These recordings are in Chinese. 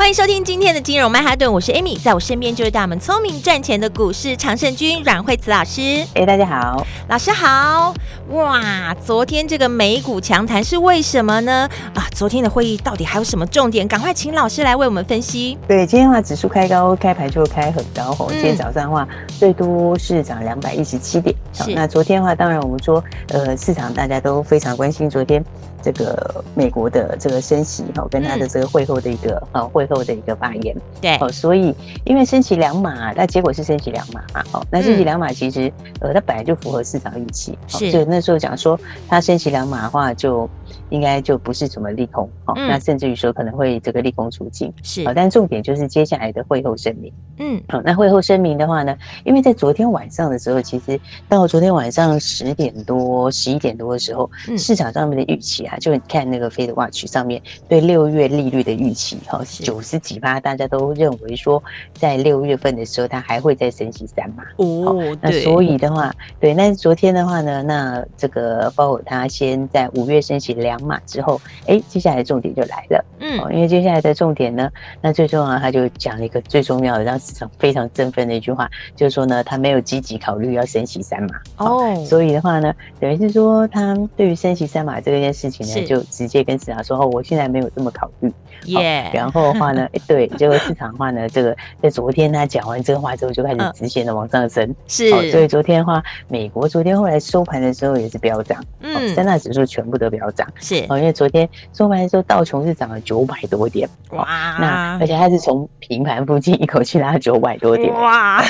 欢迎收听今天的金融曼哈顿，我是 Amy，在我身边就是带我们聪明赚钱的股市常胜军阮惠慈老师。哎，大家好，老师好。哇，昨天这个美股强弹是为什么呢？啊，昨天的会议到底还有什么重点？赶快请老师来为我们分析。对，今天的话指数开高，开盘就开很高吼。今天早上的话，最多是涨两百一十七点。好，那昨天的话，当然我们说，呃，市场大家都非常关心昨天。这个美国的这个升息哈，跟他的这个会后的一个啊、嗯、会后的一个发言，对，哦，所以因为升息两码，那结果是升息两码嘛，哦，那升息两码其实、嗯、呃，它本来就符合市场预期，是，所以那时候讲说它升息两码的话，就应该就不是什么利空，哦、嗯，那甚至于说可能会这个利空出尽，是，哦，但重点就是接下来的会后声明，嗯，好，那会后声明的话呢，因为在昨天晚上的时候，其实到昨天晚上十点多、十一点多的时候，嗯、市场上面的预期啊。就你看那个 FedWatch 上面对六月利率的预期，哈，九十几趴，大家都认为说，在六月份的时候，它还会再升息三码。哦，那所以的话，对，那昨天的话呢，那这个包括他先在五月升息两码之后，哎，接下来重点就来了。嗯，因为接下来的重点呢，那最重要他就讲了一个最重要的，让市场非常振奋的一句话，就是说呢，他没有积极考虑要升息三码。哦，所以的话呢，等于是说，他对于升息三码这件事情。是。就直接跟市场说哦，我现在没有这么考虑。耶.然后的话呢，对，结果市场的话呢，这个在昨天他讲完这个话之后，就开始直线的往上升。是、哦，所以昨天的话，美国昨天后来收盘的时候也是飙涨，嗯，三大指数全部都飙涨。是，哦，因为昨天收盘的时候道琼是涨了九百多点，哇，那而且它是从平盘附近一口气拉九百多点，哇，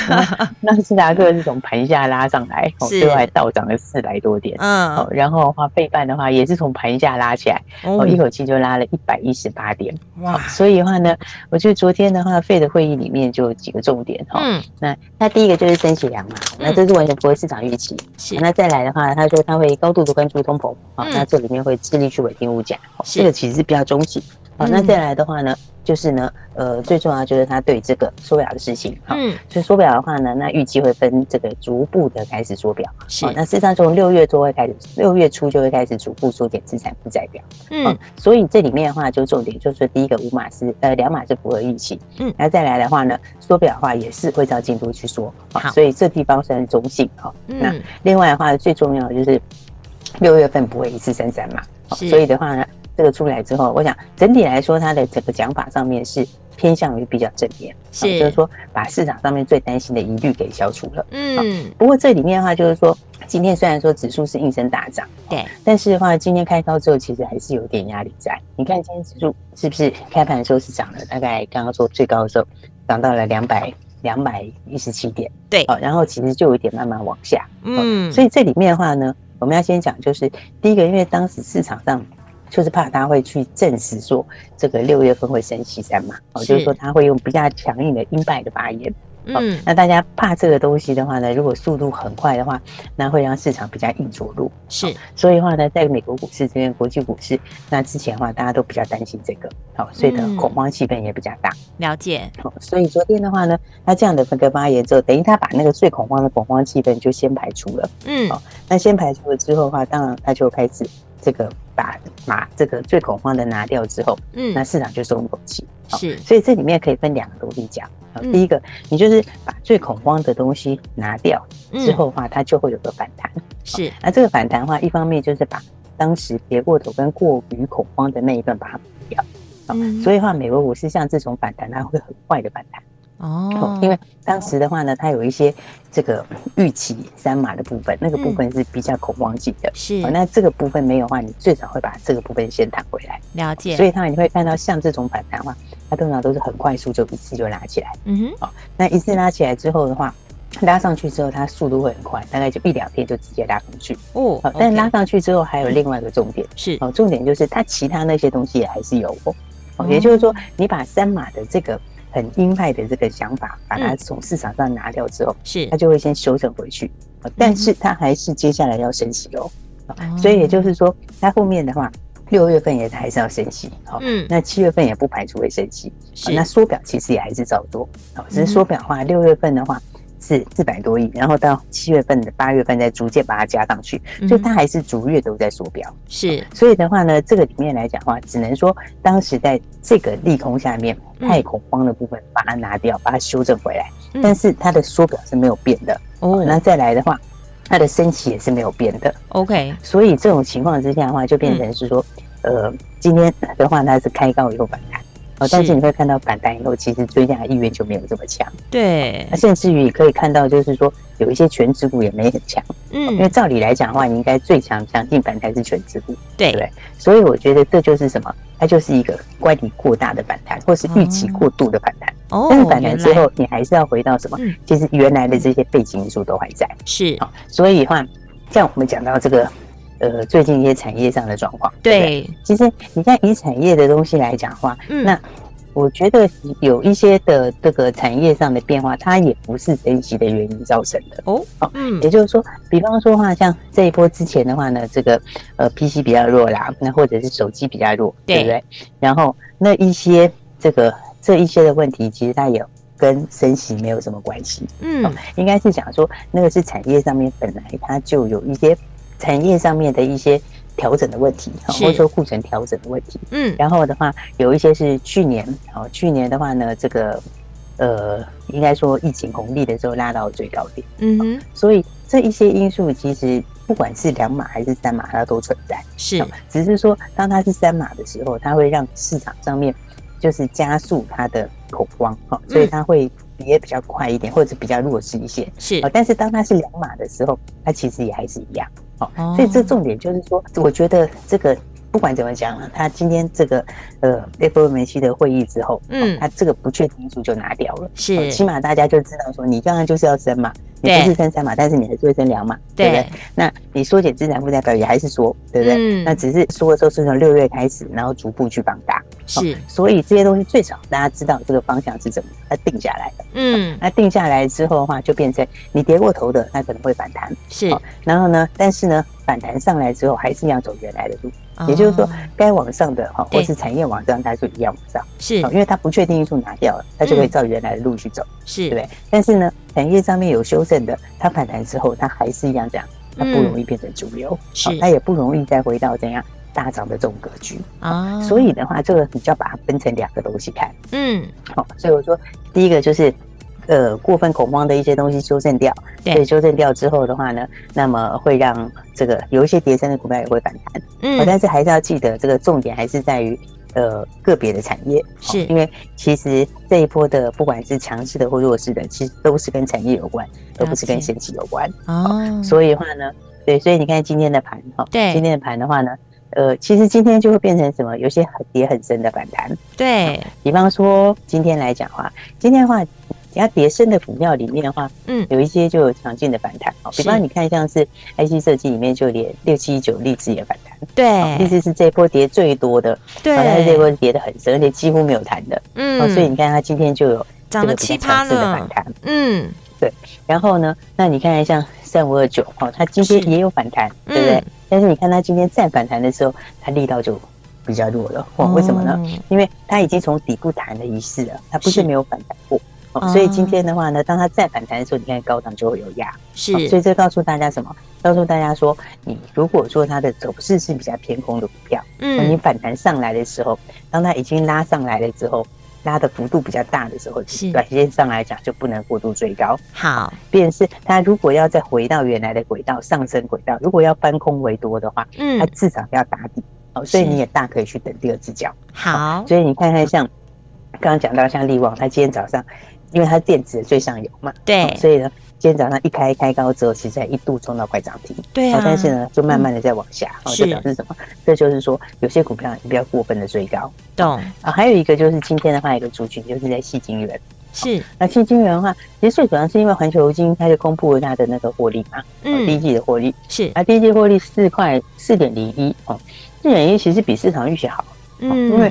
那纳斯达克是从盘下拉上来，哦，最后还倒涨了四百多点，嗯，哦，然后的话费半的话也是从盘下。拉起来，哦，一口气就拉了一百一十八点，哇！所以的话呢，我觉得昨天的话，FED 的会议里面就有几个重点哈。嗯，那那第一个就是升息量嘛，那这是完全符合市场预期。是，那再来的话，他说他会高度的关注通膨，好，那这里面会致力去稳定物价，这个其实是比较中性。好，那再来的话呢？就是呢，呃，最重要就是他对这个缩表的事情，嗯，所以缩表的话呢，那预计会分这个逐步的开始缩表，是，那事实上从六月就会开始，六月初就会开始逐步缩减资产负债表，嗯，所以这里面的话就重点就是第一个五码是呃两码是符合预期，嗯，然后再来的话呢，缩表的话也是会照进度去缩，好，所以这地方算是中性，哈，那另外的话最重要的就是六月份不会一次升三码，所以的话呢。这个出来之后，我想整体来说，它的整个讲法上面是偏向于比较正面，是，就是说把市场上面最担心的疑虑给消除了。嗯，不过这里面的话，就是说今天虽然说指数是应声大涨，对，但是的话，今天开高之后，其实还是有点压力在。你看今天指数是不是开盘的时候是涨了？大概刚刚说最高的时候涨到了两百两百一十七点，对，好，然后其实就有一点慢慢往下。嗯，所以这里面的话呢，我们要先讲，就是第一个，因为当时市场上。就是怕他会去证实说这个六月份会升息三嘛，哦，就是说他会用比较强硬的鹰派的发言，嗯，那大家怕这个东西的话呢，如果速度很快的话，那会让市场比较硬着陆，是，所以的话呢，在美国股市这边，国际股市，那之前的话大家都比较担心这个，好，所以的恐慌气氛也比较大，了解，好，所以昨天的话呢，他这样的分割发言之后，等于他把那个最恐慌的恐慌气氛就先排除了，嗯，好，那先排除了之后的话，当然他就开始。这个把把这个最恐慌的拿掉之后，嗯，那市场就松一口气。是，所以这里面可以分两个东西讲。嗯、第一个，你就是把最恐慌的东西拿掉之后的话，它就会有个反弹。是，那这个反弹的话，一方面就是把当时跌过头跟过于恐慌的那一份把它补掉。嗯，所以的话，美国股市像这种反弹，它会很快的反弹。哦，因为当时的话呢，它有一些这个预期三码的部分，那个部分是比较恐慌性的。是，那这个部分没有的话，你最早会把这个部分先弹回来。了解。所以它你会看到像这种反弹的话，它通常都是很快速就一次就拉起来。嗯哼。好，那一次拉起来之后的话，拉上去之后，它速度会很快，大概就一两天就直接拉上去。哦。好，但拉上去之后还有另外一个重点是，哦，重点就是它其他那些东西也还是有。哦，也就是说，你把三码的这个很鹰派的这个想法，把它从市场上拿掉之后，是。它就会先修正回去，但是它还是接下来要升息哦，所以也就是说，它后面的话。六月份也还是要升息，好，嗯，那七月份也不排除会升息，是。那缩表其实也还是照做，好，只是缩表的话，六月份的话是四百多亿，然后到七月份的八月份再逐渐把它加上去，所以它还是逐月都在缩表，是，所以的话呢，这个里面来讲的话，只能说当时在这个利空下面太恐慌的部分把它拿掉，把它修正回来，但是它的缩表是没有变的，哦，那再来的话。它的升息也是没有变的，OK，所以这种情况之下的话，就变成是说，嗯、呃，今天的话它是开高以后反弹，哦，但是你会看到反弹以后，其实追价意愿就没有这么强，对，那甚至于可以看到，就是说有一些全指股也没很强，嗯，因为照理来讲的话，你应该最强强劲反弹是全指股，对，对不对？所以我觉得这就是什么？它就是一个乖离过大的反弹，或是预期过度的反弹。哦，但是反弹之后，你还是要回到什么？其实原来的这些背景因素都还在。是，好，所以的话，像我们讲到这个，呃，最近一些产业上的状况，对，其实你像以产业的东西来讲的话，那。我觉得有一些的这个产业上的变化，它也不是升息的原因造成的哦。嗯，也就是说，比方说话，像这一波之前的话呢，这个呃 PC 比较弱啦，那或者是手机比较弱，对，对不对？然后那一些这个这一些的问题，其实它也跟升息没有什么关系。嗯，应该是讲说那个是产业上面本来它就有一些产业上面的一些。调整的问题，或者说库存调整的问题，嗯，然后的话，有一些是去年，哦，去年的话呢，这个，呃，应该说疫情红利的时候拉到最高点，嗯，所以这一些因素其实不管是两码还是三码，它都存在，是，只是说当它是三码的时候，它会让市场上面就是加速它的恐慌，哈，所以它会也比较快一点，或者比较弱势一些，是，但是当它是两码的时候，它其实也还是一样。哦，所以这重点就是说，我觉得这个不管怎么讲啊，他今天这个呃 FOMC 的会议之后，嗯，他这个不确定因素就拿掉了，是，起码大家就知道说，你刚刚就是要升嘛，你不是升三嘛，但是你还是会升两嘛，对。不对？那你缩减资产负债表也还是缩，对不对？嗯，那只是缩的时候是从六月开始，然后逐步去放大，是，所以这些东西最少大家知道这个方向是怎么它定下来的，嗯，那定下来之后的话，就变成你跌过头的，它可能会反弹，是，然后呢，但是呢。反弹上来之后，还是要走原来的路，也就是说，该往上的哈，或是产业往上，它就一样往上，是，因为它不确定因素拿掉了，它就可以照原来的路去走，是，对不对？但是呢，产业上面有修正的，它反弹之后，它还是一样这样，它不容易变成主流，是，它也不容易再回到怎样大涨的这种格局。啊。所以的话，这个你就要把它分成两个东西看，嗯，好，所以我说第一个就是。呃，过分恐慌的一些东西修正掉，对，所以修正掉之后的话呢，那么会让这个有一些跌升的股票也会反弹，嗯，但是还是要记得这个重点还是在于呃个别的产业，是。因为其实这一波的不管是强势的或弱势的，其实都是跟产业有关，而不是跟升息有关。哦。所以的话呢，对，所以你看今天的盘哈，对，今天的盘的话呢，呃，其实今天就会变成什么？有些很跌很深的反弹，对，比方说今天来讲的话，今天的话。你要跌深的股票里面的话，嗯，有一些就有强劲的反弹，哦，比方你看像是 IC 设计里面就连六七九力智也反弹，对，力智是这波跌最多的，对，但是这波跌的很深，而且几乎没有弹的，嗯，所以你看它今天就有涨了七趴的反弹，嗯，对，然后呢，那你看像三五二九，哦，它今天也有反弹，对不对？但是你看它今天再反弹的时候，它力道就比较弱了，哦，为什么呢？因为它已经从底部弹了一次了，它不是没有反弹过。哦，所以今天的话呢，当它再反弹的时候，你看高档就会有压，是，所以这告诉大家什么？告诉大家说，你如果说它的走势是比较偏空的股票，嗯，你反弹上来的时候，当它已经拉上来了之后，拉的幅度比较大的时候，是，短线上来讲就不能过度追高。好，便是它如果要再回到原来的轨道上升轨道，如果要翻空为多的话，嗯，它至少要打底。哦，所以你也大可以去等第二只脚。好，所以你看看像刚刚讲到像力旺，它今天早上。因为它电子的最上游嘛，对、哦，所以呢，今天早上一开开高之后，其实还一度冲到快涨停，对啊，但是呢，就慢慢的在往下，哦，这表示什么？这就是说，有些股票你不要过分的追高，懂。啊？还有一个就是今天的话，一个族群就是在矽晶圆，是。那矽晶圆的话，其实最主要是因为环球金它就公布了它的那个获利嘛，嗯，第一季的获利。是，啊，第一季获利四块四点零一，哦，四点零一其实比市场预期好，嗯，因为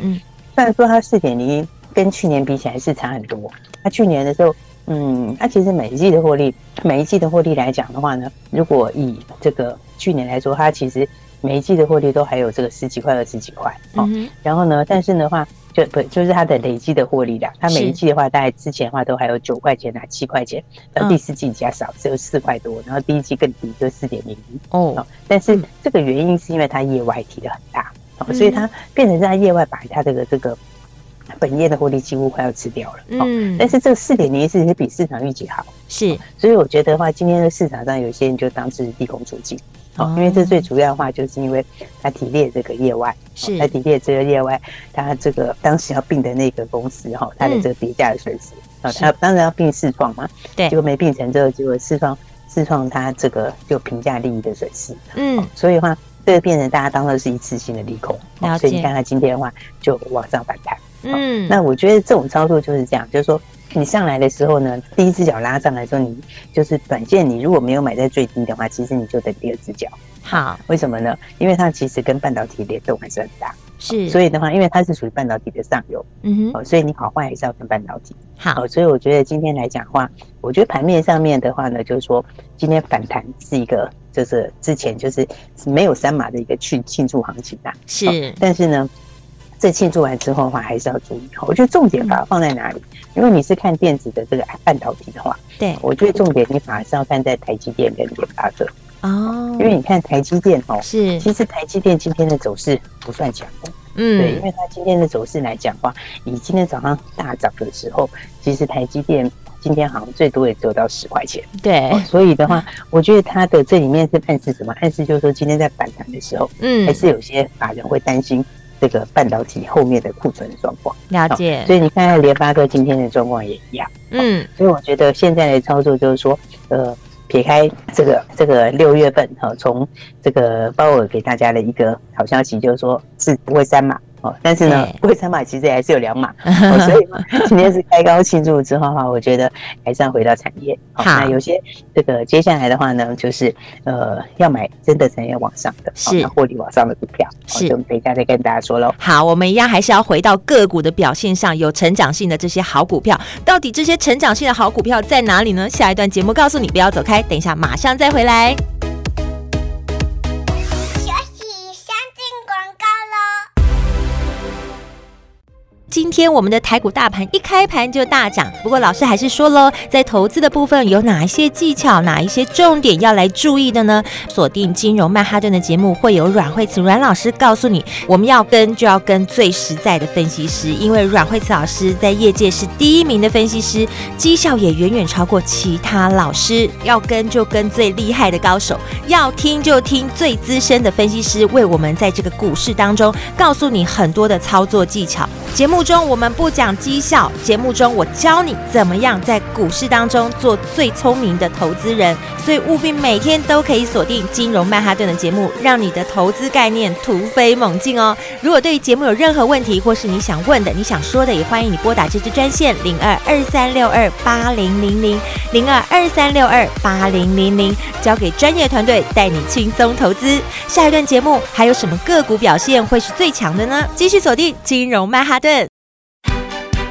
虽然说它四点零一跟去年比起来是差很多，它去年的时候，嗯，它其实每一季的获利，每一季的获利来讲的话呢，如果以这个去年来说，它其实每一季的获利都还有这个十几块、二十几块，哦，嗯、然后呢，但是的话。就不就是它的累积的获利量，它每一季的话，大概之前的话都还有九块钱啊，七块钱，到第四季加少，只有四块多，然后第一季更低，就四点零一哦。但是这个原因是因为它业外提的很大，哦，所以它变成在业外把它这个这个本业的获利几乎快要吃掉了。嗯，但是这个四点零一是比市场预期好，是，所以我觉得的话，今天的市场上有些人就当是利空出尽。哦，因为这最主要的话，就是因为他提列这个业外，是。他提列这个业外，他这个当时要并的那个公司哈，他的这个跌价的损失啊，他当然要并四创嘛，对，结果没并成之后，结果四创四创他这个就评价利益的损失，嗯，所以的话，这个变成大家当做是一次性的利空，所以你看他今天的话就往上反弹，嗯，那我觉得这种操作就是这样，就是说。你上来的时候呢，第一只脚拉上来说，你就是短线，你如果没有买在最低的话，其实你就等第二只脚。好，为什么呢？因为它其实跟半导体联动还是很大，是。所以的话，因为它是属于半导体的上游，嗯哼，所以你好坏还是要看半导体。好，所以我觉得今天来讲的话，我觉得盘面上面的话呢，就是说今天反弹是一个，就是之前就是没有三码的一个去庆祝行情啊，是。但是呢。这庆祝完之后的话，还是要注意。我觉得重点把它放在哪里？因为你是看电子的这个半导体的话，对，我觉得重点你反而是要看在台积电跟联发科哦。因为你看台积电哦，是，其实台积电今天的走势不算强的，嗯，对，因为它今天的走势来讲的话，以今天早上大涨的时候，其实台积电今天好像最多也只有到十块钱，对，所以的话，我觉得它的这里面是暗示什么？暗示就是说今天在反弹的时候，嗯，还是有些法人会担心。这个半导体后面的库存状况，了解。所以你看看联发科今天的状况也一样。嗯，所以我觉得现在的操作就是说，呃，撇开这个这个六月份哈，从这个鲍尔给大家的一个好消息，就是说是不会删码。哦，但是呢，为三码其实还是有两码，所以今天是开高庆祝之后的话，我觉得还是要回到产业。好，那有些这个接下来的话呢，就是呃要买真的产业往上的，是获利往上的股票，是，就等一下再跟大家说喽。好，我们一样还是要回到个股的表现上，有成长性的这些好股票，到底这些成长性的好股票在哪里呢？下一段节目告诉你，不要走开，等一下马上再回来。今天我们的台股大盘一开盘就大涨，不过老师还是说喽，在投资的部分有哪一些技巧，哪一些重点要来注意的呢？锁定金融曼哈顿的节目，会有阮慧慈阮老师告诉你，我们要跟就要跟最实在的分析师，因为阮慧慈老师在业界是第一名的分析师，绩效也远远超过其他老师。要跟就跟最厉害的高手，要听就听最资深的分析师，为我们在这个股市当中告诉你很多的操作技巧。节目中我们不讲绩效，节目中我教你怎么样在股市当中做最聪明的投资人，所以务必每天都可以锁定金融曼哈顿的节目，让你的投资概念突飞猛进哦。如果对节目有任何问题，或是你想问的、你想说的，也欢迎你拨打这支专线零二二三六二八零零零零二二三六二八零零零，交给专业团队带你轻松投资。下一段节目还有什么个股表现会是最强的呢？继续锁定金融曼哈顿。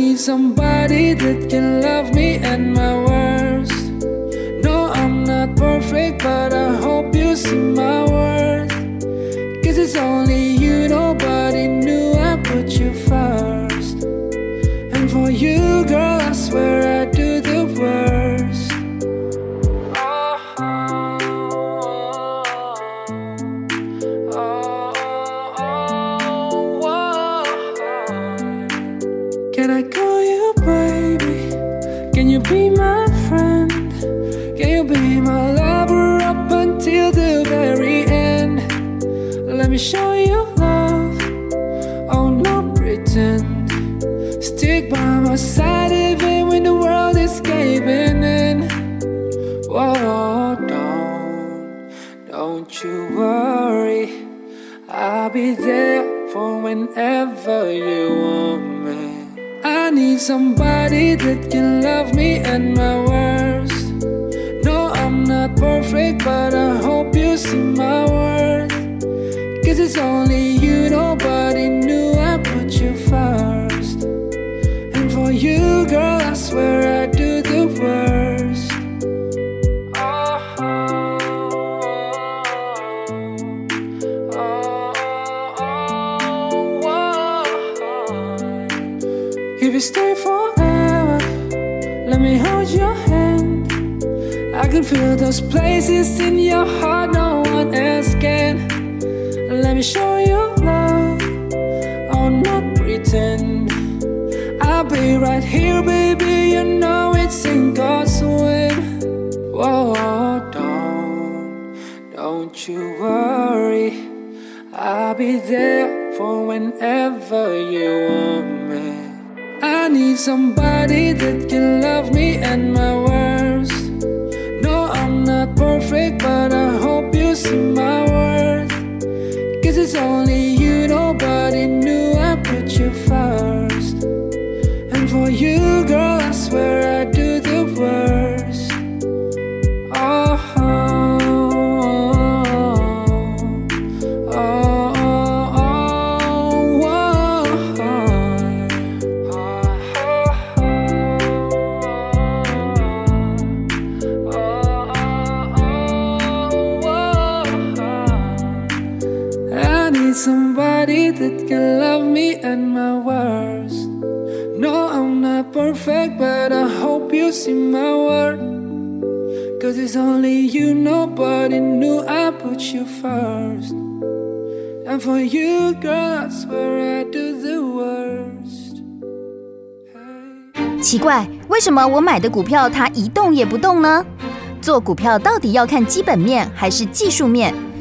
need somebody that can love me at my worst. No, I'm not perfect, but I hope you see my worth. Cause it's only you, nobody don't you worry. I'll be there for whenever you want me. I need somebody that can love me at my worst. No, I'm not perfect, but I hope you see my worth. Cause it's only you, nobody knew I put you first. And for you, girl, I swear I Feel those places in your heart no one else can. Let me show you love, oh, not pretend. I'll be right here, baby. You know it's in God's will. Whoa, don't, don't you worry. I'll be there for whenever you want me. I need somebody that can love me and my worst afraid need somebody that can love me at my worst. No, I'm not perfect, but I hope you see my worth. Cause it's only you, nobody knew I put you first. And for you, girl, I swear I do the worst. Hey. 奇怪，为什么我买的股票它一动也不动呢？做股票到底要看基本面，还是技术面，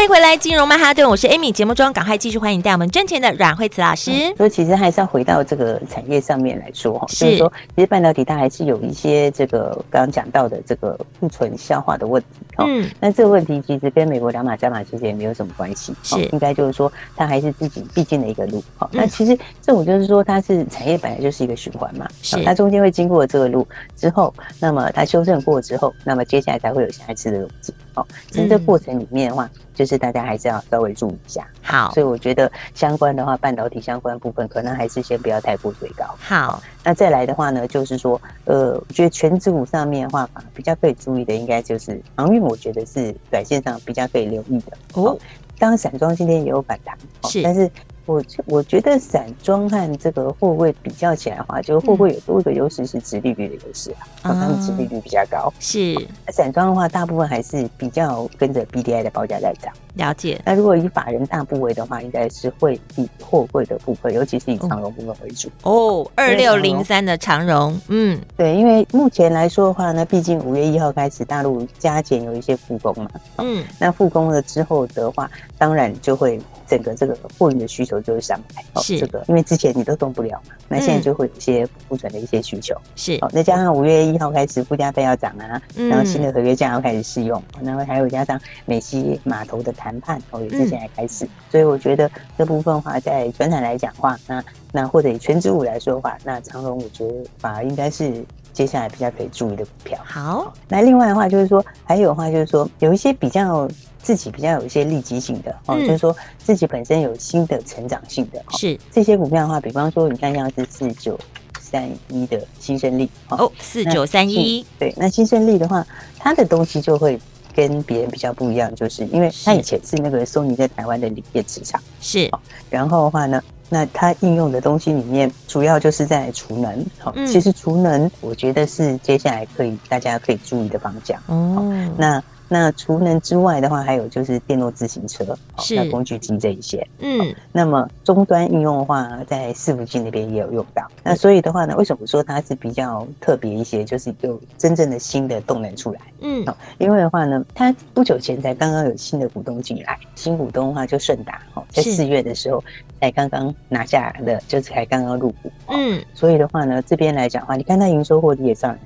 欢迎回来，金融曼哈顿，我是 Amy。节目中赶快继续欢迎带我们挣钱的阮慧慈老师。所以其实还是要回到这个产业上面来说哈，就是说，其实半导体它还是有一些这个刚刚讲到的这个库存消化的问题。嗯，那这个问题其实跟美国两码加码其实也没有什么关系。是，应该就是说它还是自己必经的一个路。好，那其实这种就是说它是产业本来就是一个循环嘛。是，它中间会经过这个路之后，那么它修正过之后，那么接下来才会有下一次的路径。好，其实这过程里面的话。就是大家还是要稍微注意一下，好，所以我觉得相关的话，半导体相关部分可能还是先不要太过追高。好，那再来的话呢，就是说，呃，我觉得全指股上面的话，比较可以注意的，应该就是航运，我觉得是短线上比较可以留意的。哦，当然散装今天也有反弹，是，但是。我我觉得散装和这个货柜比较起来的话，就是货柜有多一个优势是殖利率的优势啊，他们殖利率比较高。是散装的话，大部分还是比较跟着 BDI 的报价在涨。了解。那如果以法人大部位的话，应该是会以货柜的部分，尤其是以长荣部分为主。哦，二六零三的长荣，嗯，对，因为目前来说的话呢，毕竟五月一号开始大陆加减有一些复工嘛，嗯，那复工了之后的话，当然就会。整个这个货运的需求就会上来，是。这个，因为之前你都动不了嘛，那现在就会有一些库存的一些需求，是。哦，再加上五月一号开始附加费要涨啊，然后新的合约价要开始适用，然后还有加上美西码头的谈判哦，也是现在开始，所以我觉得这部分的话，在全产来讲话，那那或者以权值股来说的话，那长荣我觉得反而应该是接下来比较可以注意的股票。好，那另外的话就是说，还有的话就是说，有一些比较。自己比较有一些利基性的哦，就是说自己本身有新的成长性的，是。这些股票的话，比方说你看像是四九三一的新胜利哦，四九三一。对，那新胜利的话，它的东西就会跟别人比较不一样，就是因为它以前是那个 Sony 在台湾的锂电池厂是，然后的话呢，那它应用的东西里面主要就是在储能，好，其实储能我觉得是接下来可以大家可以注意的方向哦，那。那除能之外的话，还有就是电动自行车，是。那工具机这一些，嗯，那么终端应用的话，在伺服器那边也有用到。那所以的话呢，为什么说它是比较特别一些？就是有真正的新的动能出来，嗯，因为的话呢，它不久前才刚刚有新的股东进来，新股东的话就顺达，哦，在四月的时候才刚刚拿下来的，就是才刚刚入股，嗯，所以的话呢，这边来讲的话，你看它营收获利也上很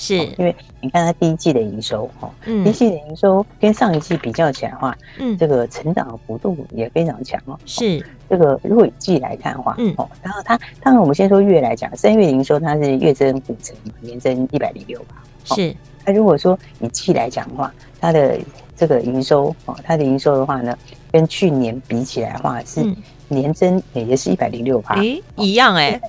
快。是，因为你看它第一季的营收，哈，第一季的营收跟上一季比较起来的话，嗯，这个成长的幅度也非常强哦。是，这个如果以季来看的话，嗯，哦，然后它，当然我们先说月来讲，三月营收它是月增五成，年增一百零六吧。是，那如果说以季来讲的话，它的这个营收，哦，它的营收的话呢，跟去年比起来的话是年增也是一百零六吧。诶，一样哎，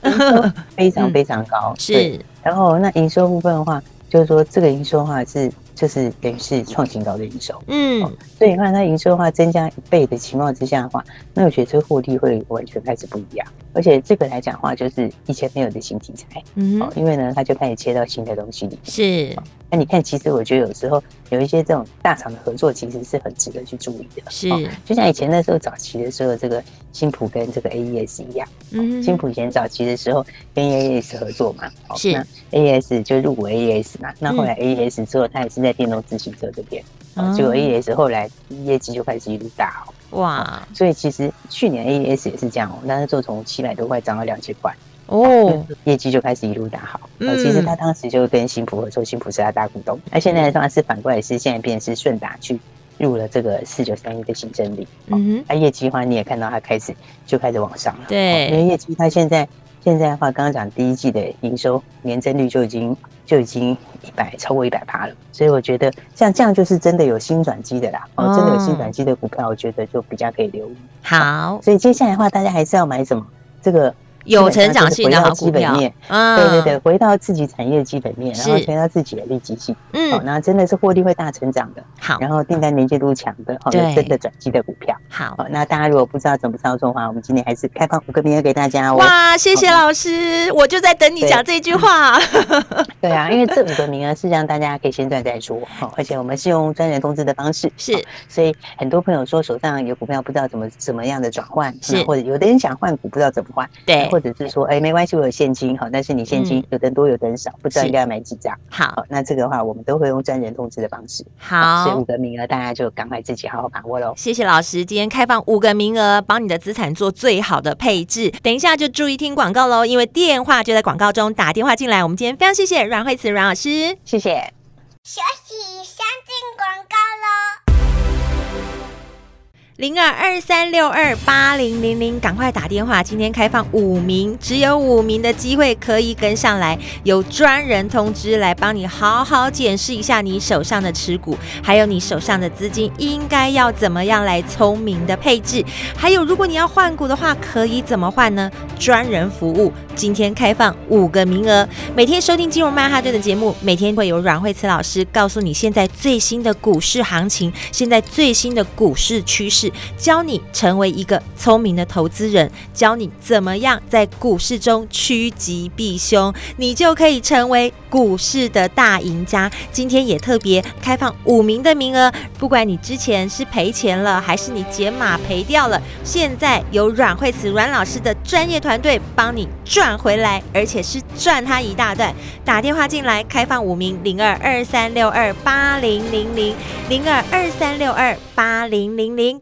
非常 非常高。是。然后那营收部分的话，就是说这个营收的话是就是等于是创新高的营收，嗯，所以你看它营收的话增加一倍的情况之下的话，那我觉得这个获利会完全开始不一样。而且这个来讲的话，就是以前没有的新题材，嗯，因为呢，它就开始切到新的东西里面。是，那你看，其实我觉得有时候有一些这种大厂的合作，其实是很值得去注意的。是，就像以前那时候早期的时候，这个新普跟这个 AES 一样，嗯，新普以前早期的时候跟 AES 合作嘛，是，那 AES 就入股 AES 嘛，那后来 AES 之后，它也是在电动自行车这边，结果 AES 后来业绩就开始一路大好。哇，所以其实去年 AES 也是这样哦，但是就从七百多块涨到两千块哦，业绩就开始一路打好。嗯，其实他当时就跟新普合作，新普是他大股东。那现在的话是反过来，是现在变成是顺达去入了这个四九三一的新增利。嗯，那业绩的话你也看到他开始就开始往上了。对，因为业绩他现在现在的话，刚刚讲第一季的营收年增率就已经。就已经一百超过一百趴了，所以我觉得像这样就是真的有新转机的啦。哦，真的有新转机的股票，我觉得就比较可以留意。好，所以接下来的话，大家还是要买什么？这个。有成长性的好基本面，嗯，对对对，回到自己产业基本面，然后回到自己的利基性，嗯，好，那真的是获利会大成长的，好，然后订单连接度强的，好，真的转机的股票，好，那大家如果不知道怎么操作的话，我们今天还是开放五个名额给大家哦。哇，谢谢老师，我就在等你讲这句话。对啊，因为这五个名额是让大家可以先赚再说，好，而且我们是用专人通知的方式，是，所以很多朋友说手上有股票不知道怎么怎么样的转换，是，或者有的人想换股不知道怎么换，对。或者是说，哎，没关系，我有现金好，但是你现金有的多，有的少，不知道应该要买几张。好，那这个的话，我们都会用专人通知的方式。好，所以五个名额，大家就赶快自己好好把握喽。谢谢老师，今天开放五个名额，帮你的资产做最好的配置。等一下就注意听广告喽，因为电话就在广告中，打电话进来。我们今天非常谢谢阮慧慈阮老师，谢谢。学习先进广告喽。零二二三六二八零零零，赶快打电话！今天开放五名，只有五名的机会可以跟上来，有专人通知来帮你好好检视一下你手上的持股，还有你手上的资金应该要怎么样来聪明的配置，还有如果你要换股的话，可以怎么换呢？专人服务，今天开放五个名额，每天收听金融曼哈顿的节目，每天会有阮慧慈老师告诉你现在最新的股市行情，现在最新的股市趋势。教你成为一个聪明的投资人，教你怎么样在股市中趋吉避凶，你就可以成为股市的大赢家。今天也特别开放五名的名额，不管你之前是赔钱了，还是你减码赔掉了，现在有阮慧慈阮老师的专业团队帮你赚回来，而且是赚他一大段。打电话进来，开放五名，零二二三六二八零零零，零二二三六二八零零零。